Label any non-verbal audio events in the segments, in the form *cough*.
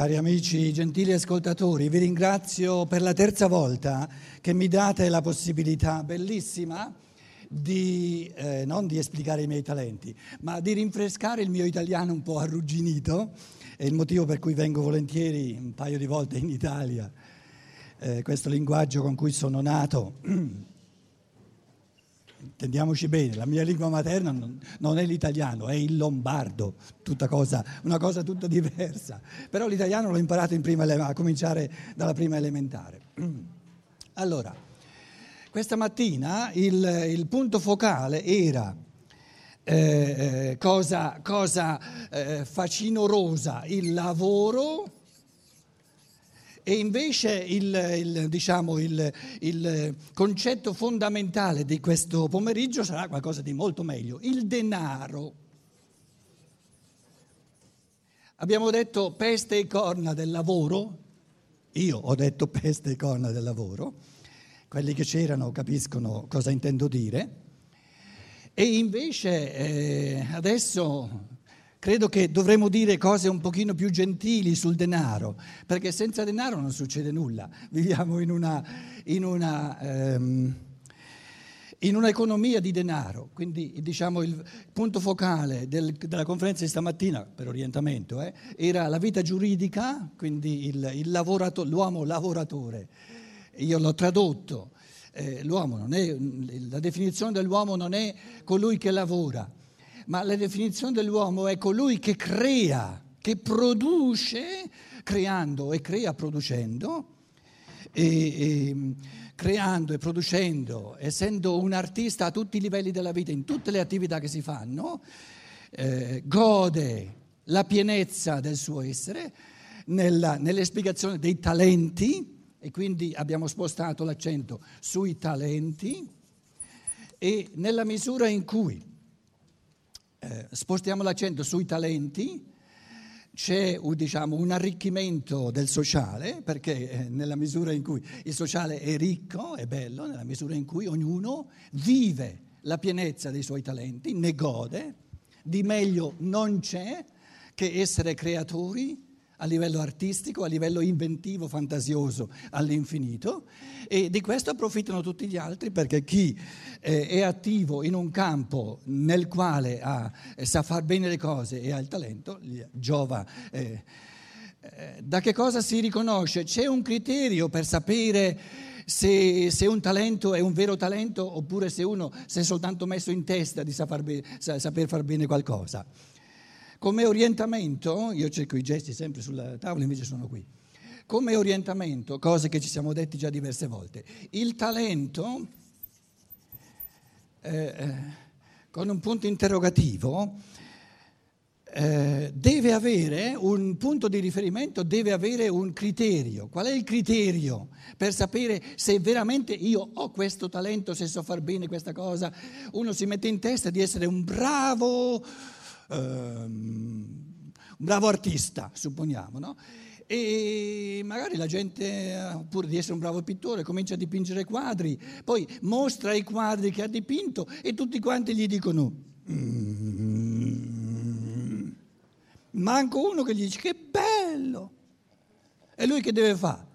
Cari amici, gentili ascoltatori, vi ringrazio per la terza volta che mi date la possibilità bellissima di, eh, non di esplicare i miei talenti, ma di rinfrescare il mio italiano un po' arrugginito, è il motivo per cui vengo volentieri un paio di volte in Italia, eh, questo linguaggio con cui sono nato. *clears throat* Intendiamoci bene, la mia lingua materna non, è l'italiano, è il lombardo, cosa, una cosa tutta diversa. Però l'italiano l'ho imparato prima, a cominciare dalla prima elementare. *clears throat* Allora, questa mattina il, il punto focale era eh, eh cosa, cosa eh, facinorosa, il lavoro e invece il, il, diciamo, il, il, concetto fondamentale di questo pomeriggio sarà qualcosa di molto meglio, il denaro. Abbiamo detto peste e corna del lavoro, io ho detto peste e corna del lavoro, quelli che c'erano capiscono cosa intendo dire, e invece eh, adesso Credo che dovremmo dire cose un pochino più gentili sul denaro, perché senza denaro non succede nulla. Viviamo in una, in una, um, in un'economia di denaro. Quindi diciamo il punto focale del, della conferenza di stamattina, per orientamento, eh, era la vita giuridica, quindi il, il lavorato, l'uomo lavoratore. Io l'ho tradotto. Eh, l'uomo non è, la definizione dell'uomo non è colui che lavora ma la definizione dell'uomo è colui che crea, che produce, creando e crea producendo, e, e, creando e producendo, essendo un artista a tutti i livelli della vita, in tutte le attività che si fanno, eh, gode la pienezza del suo essere nella, nell'espiegazione dei talenti, e quindi abbiamo spostato l'accento sui talenti, e nella misura in cui eh, spostiamo l'accento sui talenti, c'è diciamo, un arricchimento del sociale, perché eh, nella misura in cui il sociale è ricco, è bello, nella misura in cui ognuno vive la pienezza dei suoi talenti, ne gode, di meglio non c'è che essere creatori a livello artistico, a livello inventivo, fantasioso all'infinito e di questo approfittano tutti gli altri perché chi eh, è attivo in un campo nel quale ha, eh, sa far bene le cose e ha il talento, giova. Eh, eh, da che cosa si riconosce? C'è un criterio per sapere se, se, un talento è un vero talento oppure se uno si è soltanto messo in testa di saper far bene qualcosa. Come orientamento, io cerco i gesti sempre sulla tavola, invece sono qui. Come orientamento, cose che ci siamo detti già diverse volte, il talento, eh, eh, con un punto interrogativo, eh, deve avere un punto di riferimento, deve avere un criterio. Qual è il criterio per sapere se veramente io ho questo talento, se so far bene questa cosa? Uno si mette in testa di essere un bravo un bravo artista, supponiamo, no? E magari la gente, oppure di essere un bravo pittore, comincia a dipingere quadri, poi mostra i quadri che ha dipinto e tutti quanti gli dicono... Mm, manco uno che gli dice che bello! E lui che deve fare?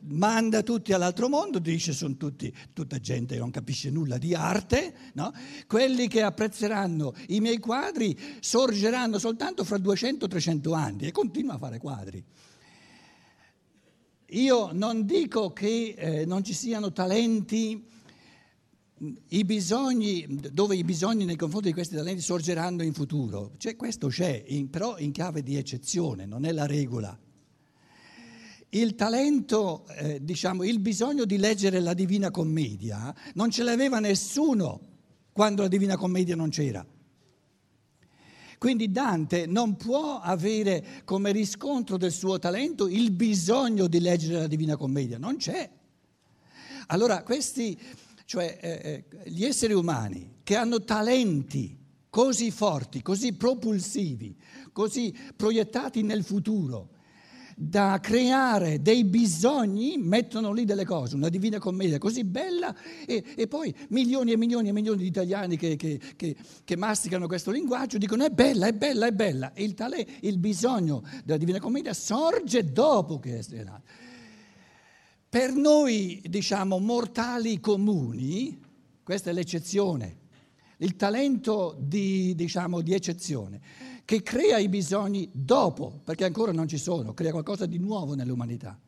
Manda tutti all'altro mondo, dice sono tutti, tutta gente che non capisce nulla di arte, no? quelli che apprezzeranno i miei quadri sorgeranno soltanto fra 200-300 anni e continua a fare quadri. Io non dico che eh, non ci siano talenti, i bisogni, dove i bisogni nei confronti di questi talenti sorgeranno in futuro, cioè, questo c'è, in, però in chiave di eccezione, non è la regola. Il talento, eh, diciamo, il bisogno di leggere la Divina Commedia non ce l'aveva nessuno quando la Divina Commedia non c'era. Quindi Dante non può avere come riscontro del suo talento il bisogno di leggere la Divina Commedia, non c'è. Allora questi, cioè eh, eh gli esseri umani che hanno talenti così forti, così propulsivi, così proiettati nel futuro, da creare dei bisogni, mettono lì delle cose, una divina commedia così bella e, e poi milioni e milioni e milioni di italiani che, che, che, che, masticano questo linguaggio dicono è bella, è bella, è bella. E il, tale, il bisogno della divina commedia sorge dopo che è nato. Per noi, diciamo, mortali comuni, questa è l'eccezione, il talento di, diciamo, di eccezione, che crea i bisogni dopo, perché ancora non ci sono, crea qualcosa di nuovo nell'umanità.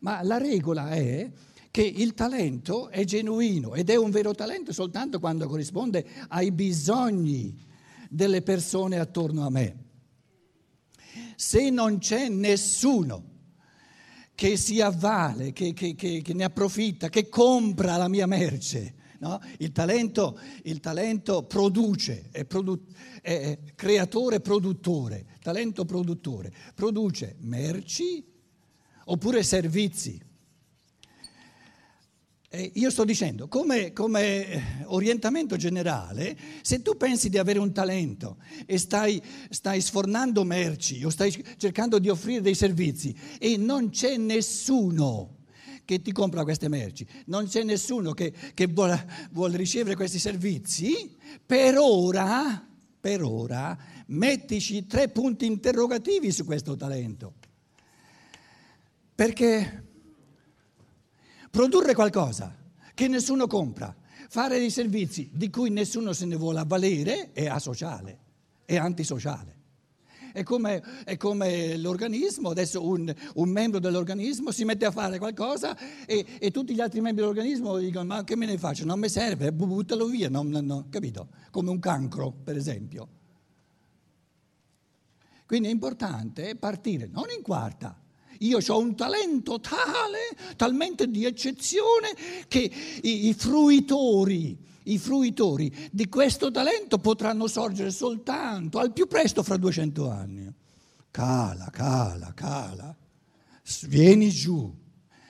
Ma la regola è che il talento è genuino ed è un vero talento soltanto quando corrisponde ai bisogni delle persone attorno a me. Se non c'è nessuno che si avvale, che, che, che, che ne approfitta, che compra la mia merce, No? Il, talento, il, talento, produce, è, produ- è creatore produttore, talento produttore, produce merci oppure servizi. E io sto dicendo, come, come, orientamento generale, se tu pensi di avere un talento e stai, stai sfornando merci o stai cercando di offrire dei servizi e non c'è nessuno che ti compra queste merci, non c'è nessuno che, che vuole, vuole ricevere questi servizi, per ora, per ora, mettici tre punti interrogativi su questo talento. Perché produrre qualcosa che nessuno compra, fare dei servizi di cui nessuno se ne vuole avvalere è asociale, è antisociale. È come, è come l'organismo, adesso un, un, membro dell'organismo si mette a fare qualcosa e, e, tutti gli altri membri dell'organismo dicono ma che me ne faccio, non mi serve, buttalo via, non, non, non, capito? Come un cancro per esempio. Quindi è importante partire non in quarta, io ho un talento tale, talmente di eccezione, che i, i fruitori i fruitori di questo talento potranno sorgere soltanto al più presto fra 200 anni. Cala, cala, cala, vieni giù.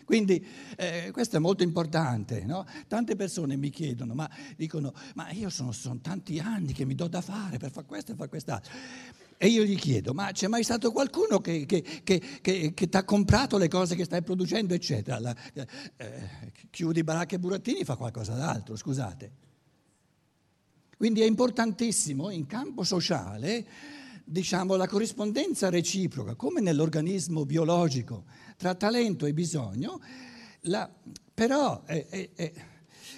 Quindi eh, questo è molto importante. No? Tante persone mi chiedono, ma dicono, ma io sono, sono tanti anni che mi do da fare per fare questo e fare quest'altro. E io gli chiedo, ma c'è mai stato qualcuno che, che, che, che ti ha comprato le cose che stai producendo, eccetera? La, eh, chiudi baracche e burattini fa qualcosa d'altro, scusate. Quindi è importantissimo in campo sociale, diciamo, la corrispondenza reciproca, come nell'organismo biologico, tra talento e bisogno, la, però è, è,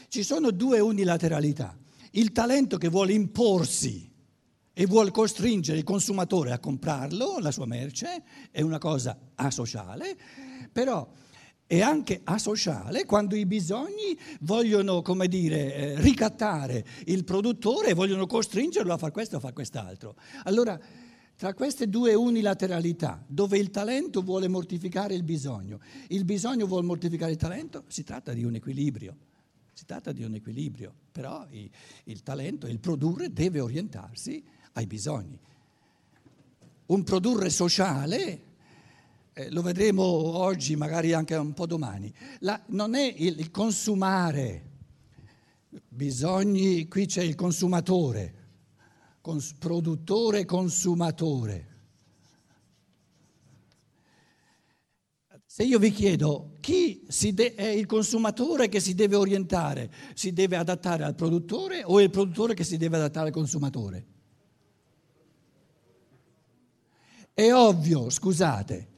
ci sono due unilateralità. Il talento che vuole imporsi e vuole costringere il consumatore a comprarlo, la sua merce, è una cosa asociale, però è anche asociale quando i bisogni vogliono, come dire, eh, ricattare il produttore e vogliono costringerlo a fare questo o a fare quest'altro. Allora, tra queste due unilateralità, dove il talento vuole mortificare il bisogno, il bisogno vuole mortificare il talento, si tratta di un equilibrio. Si tratta di un equilibrio, però il talento, il produrre deve orientarsi ai bisogni. Un produrre sociale, eh, lo vedremo oggi, magari anche un po' domani, La, non è il, il consumare, bisogni, qui c'è il consumatore, cons, produttore consumatore. Se io vi chiedo chi de- è il consumatore che si deve orientare, si deve adattare al produttore o è il produttore che si deve adattare al consumatore? È ovvio, scusate,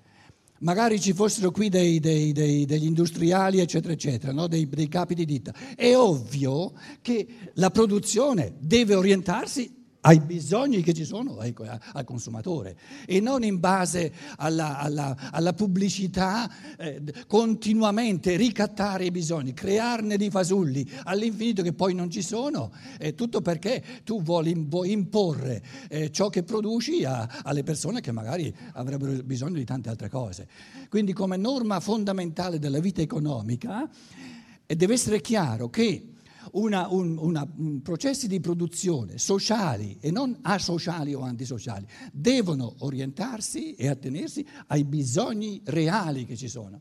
magari ci fossero qui dei, dei, dei, degli industriali, eccetera, eccetera, no? dei, dei capi di ditta. È ovvio che la produzione deve orientarsi ai bisogni che ci sono al consumatore e non in base alla, alla, alla pubblicità eh, continuamente ricattare i bisogni, crearne di fasulli all'infinito che poi non ci sono, eh, tutto perché tu vuoi imporre eh, ciò che produci a, alle persone che magari avrebbero bisogno di tante altre cose. Quindi come norma fondamentale della vita economica eh, deve essere chiaro che una, un, una, un, processi di produzione sociali e non asociali o antisociali devono orientarsi e attenersi ai bisogni reali che ci sono.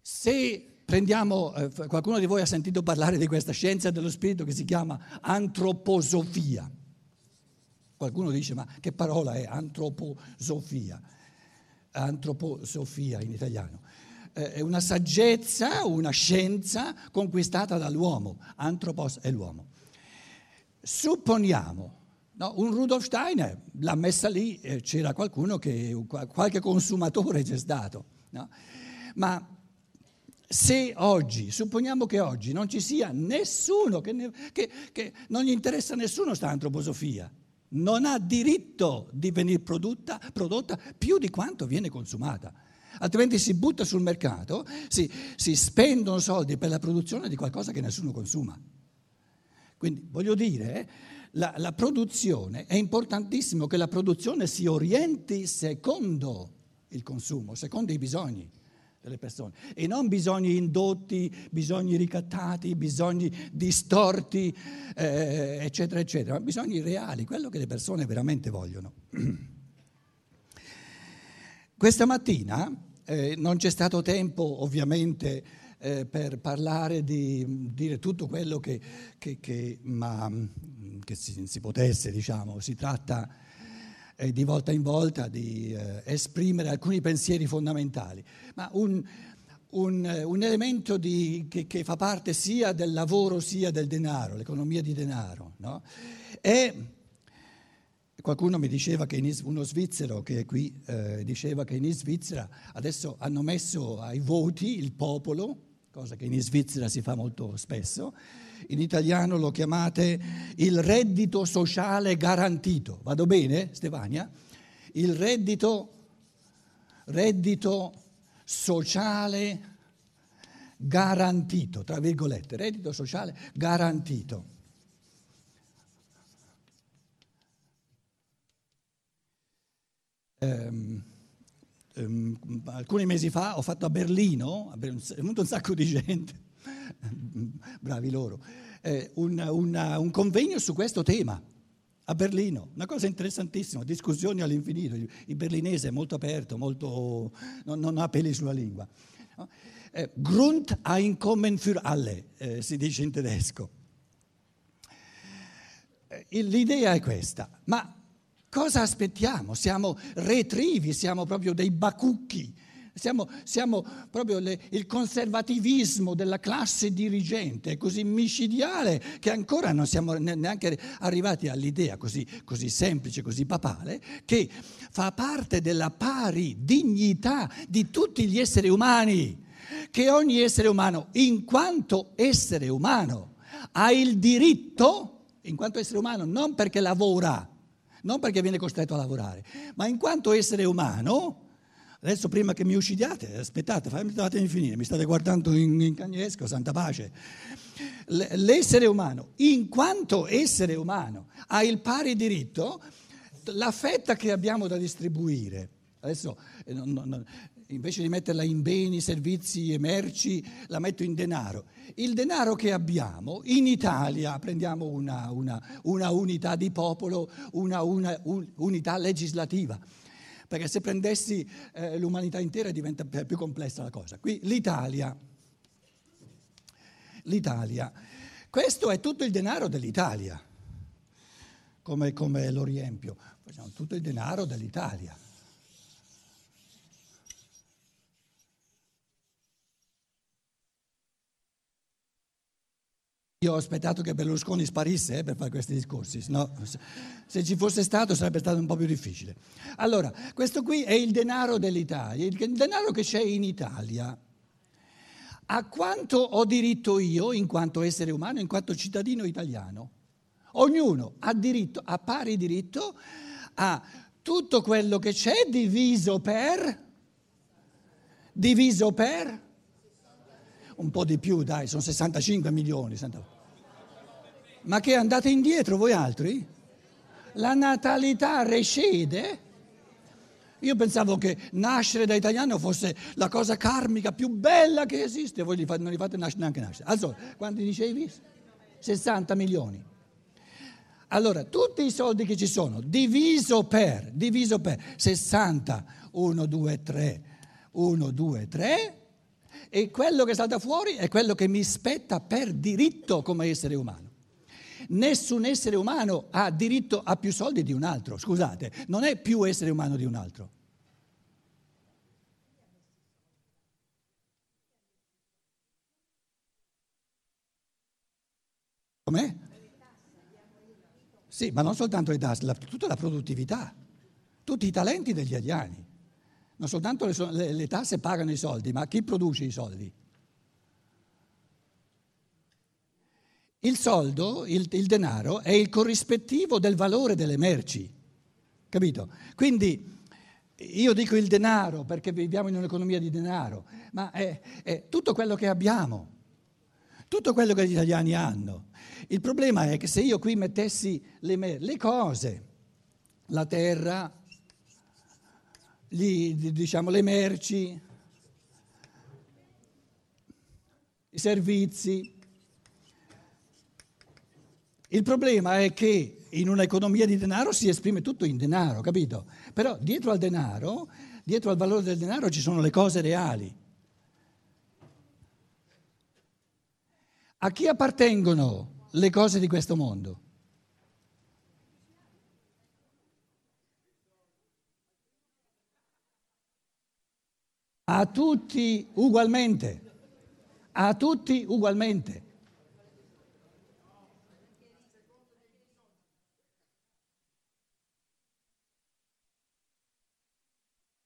Se prendiamo, eh, qualcuno di voi ha sentito parlare di questa scienza dello spirito che si chiama antroposofia. Qualcuno dice ma che parola è antroposofia? Antroposofia in italiano. Eh, è una saggezza, una scienza conquistata dall'uomo. Antropos è l'uomo. Supponiamo, no, un Rudolf Steiner l'ha messa lì, eh, c'era qualcuno che, qualche consumatore c'è stato. No? Ma se oggi, supponiamo che oggi non ci sia nessuno, che, ne, che, che non gli interessa nessuno sta antroposofia, non ha diritto di venire prodotta, prodotta più di quanto viene consumata. Altrimenti si butta sul mercato, si, si spendono soldi per la produzione di qualcosa che nessuno consuma. Quindi voglio dire, la, la produzione, è importantissimo che la produzione si orienti secondo il consumo, secondo i bisogni delle persone e non bisogni indotti, bisogni ricattati, bisogni distorti, eh, eccetera, eccetera, ma bisogni reali, quello che le persone veramente vogliono. *clears throat* Questa mattina eh, non c'è stato tempo ovviamente eh, per parlare di dire tutto quello che, che, che, ma, che si, si, potesse, diciamo, si tratta eh, di volta in volta di eh, esprimere alcuni pensieri fondamentali, ma un, un, un elemento di, che, fa parte sia del lavoro sia del denaro, l'economia di denaro. No? E qualcuno mi diceva che in, uno svizzero che è qui eh, diceva che in Svizzera adesso hanno messo ai voti il popolo, cosa che in Svizzera si fa molto spesso, in italiano lo chiamate il reddito sociale garantito. Vado bene, Stefania? Il reddito, reddito sociale garantito, tra virgolette, reddito sociale garantito. Um, um, alcuni mesi fa ho fatto a Berlino, è venuto un sacco di gente, *laughs* bravi loro, eh, un, una, un convegno su questo tema a Berlino, una cosa interessantissima, discussioni all'infinito, il berlinese è molto aperto, molto, non, non ha peli sulla lingua. Eh, Grundeinkommen für alle, eh, si dice in tedesco. Eh, l'idea è questa, ma cosa aspettiamo? Siamo retrivi, siamo proprio dei bacucchi siamo, siamo proprio le, il conservativismo della classe dirigente, così micidiale che ancora non siamo neanche arrivati all'idea così, così semplice, così papale, che fa parte della pari dignità di tutti gli esseri umani, che ogni essere umano, in quanto essere umano, ha il diritto, in quanto essere umano, non perché lavora, non perché viene costretto a lavorare, ma in quanto essere umano, Adesso prima che mi uccidiate, aspettate, fatemi finire, mi state guardando in, in cagnesco, santa pace. L'essere umano, in quanto essere umano, ha il pari diritto, la fetta che abbiamo da distribuire, adesso eh, non, non, invece di metterla in beni, servizi e merci, la metto in denaro. Il denaro che abbiamo in Italia, prendiamo una, una, una unità di popolo, una, una un, unità legislativa perché se prendessi eh, l'umanità intera diventa più complessa la cosa. Qui l'Italia, l'Italia, questo è tutto il denaro dell'Italia, come, come lo riempio, tutto il denaro dell'Italia. Io ho aspettato che Berlusconi sparisse eh, per fare questi discorsi, no, se ci fosse stato sarebbe stato un po' più difficile. Allora, questo qui è il denaro dell'Italia, il denaro che c'è in Italia. A quanto ho diritto io, in quanto essere umano, in quanto cittadino italiano? Ognuno ha diritto, ha pari diritto a tutto quello che c'è diviso per, diviso per un po' di più, dai, sono 65 milioni. Ma che andate indietro voi altri? La natalità recede? Io pensavo che nascere da italiano fosse la cosa karmica più bella che esiste, voi non li fate nascere, neanche nascere. Allora, quanti dicevi? 60 milioni. Allora, tutti i soldi che ci sono, diviso per, diviso per 60, 1, 2, 3, 1, 2, 3, e quello che salta fuori è quello che mi spetta per diritto come essere umano. nessun essere umano ha diritto a più soldi di un altro, scusate, non è più essere umano di un altro. Com'è? Sì, ma non soltanto le tasse, tutta la produttività, tutti i talenti degli italiani. Non soltanto le, le, le tasse pagano i soldi, ma chi produce i soldi? Il soldo, il, il, denaro, è il corrispettivo del valore delle merci, capito? Quindi io dico il denaro perché viviamo in un'economia di denaro, ma è, è tutto quello che abbiamo, tutto quello che gli italiani hanno. Il problema è che se io qui mettessi le, le cose, la terra, gli, diciamo, le merci, i servizi, il problema è che in un'economia di denaro si esprime tutto in denaro, capito? Però dietro al denaro, dietro al valore del denaro ci sono le cose reali. A chi appartengono le cose di questo mondo. A tutti ugualmente, a tutti ugualmente.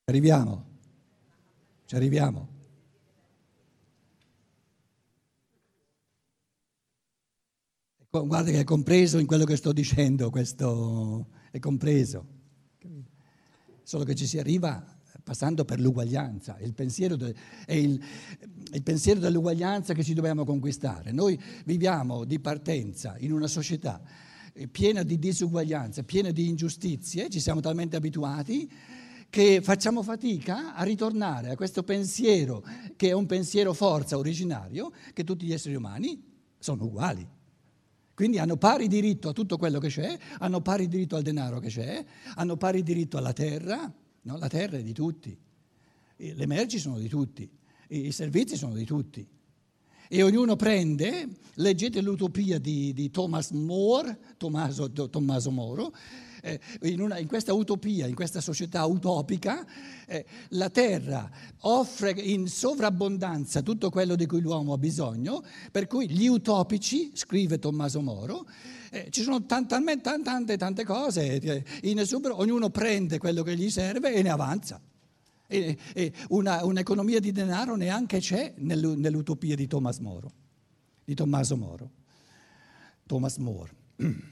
Arriviamo, ci arriviamo. Guarda che è compreso in quello che sto dicendo, questo è compreso. Solo che ci si arriva passando per l'uguaglianza, il pensiero de, il, il pensiero dell'uguaglianza che ci dobbiamo conquistare. Noi viviamo di partenza in una società piena di disuguaglianza, piena di ingiustizie, ci siamo talmente abituati che facciamo fatica a ritornare a questo pensiero, che è un pensiero forza originario, che tutti gli esseri umani sono uguali. Quindi hanno pari diritto a tutto quello che c'è, hanno pari diritto al denaro che c'è, hanno pari diritto alla terra, no? la terra è di tutti, le merci sono di tutti, i servizi sono di tutti. E ognuno prende, leggete l'utopia di, di Thomas More, Tommaso, Tommaso Moro, eh, in, una, in, questa utopia, in questa società utopica, eh, la terra offre in sovrabbondanza tutto quello di cui l'uomo ha bisogno, per cui gli utopici, scrive Tommaso Moro, eh, ci sono tante, tante, tante cose, eh, in esubero, ognuno prende quello che gli serve e ne avanza. E, e una, un'economia di denaro neanche c'è nell'utopia di Thomas Moro, di Tommaso Moro. Thomas More. *clears throat*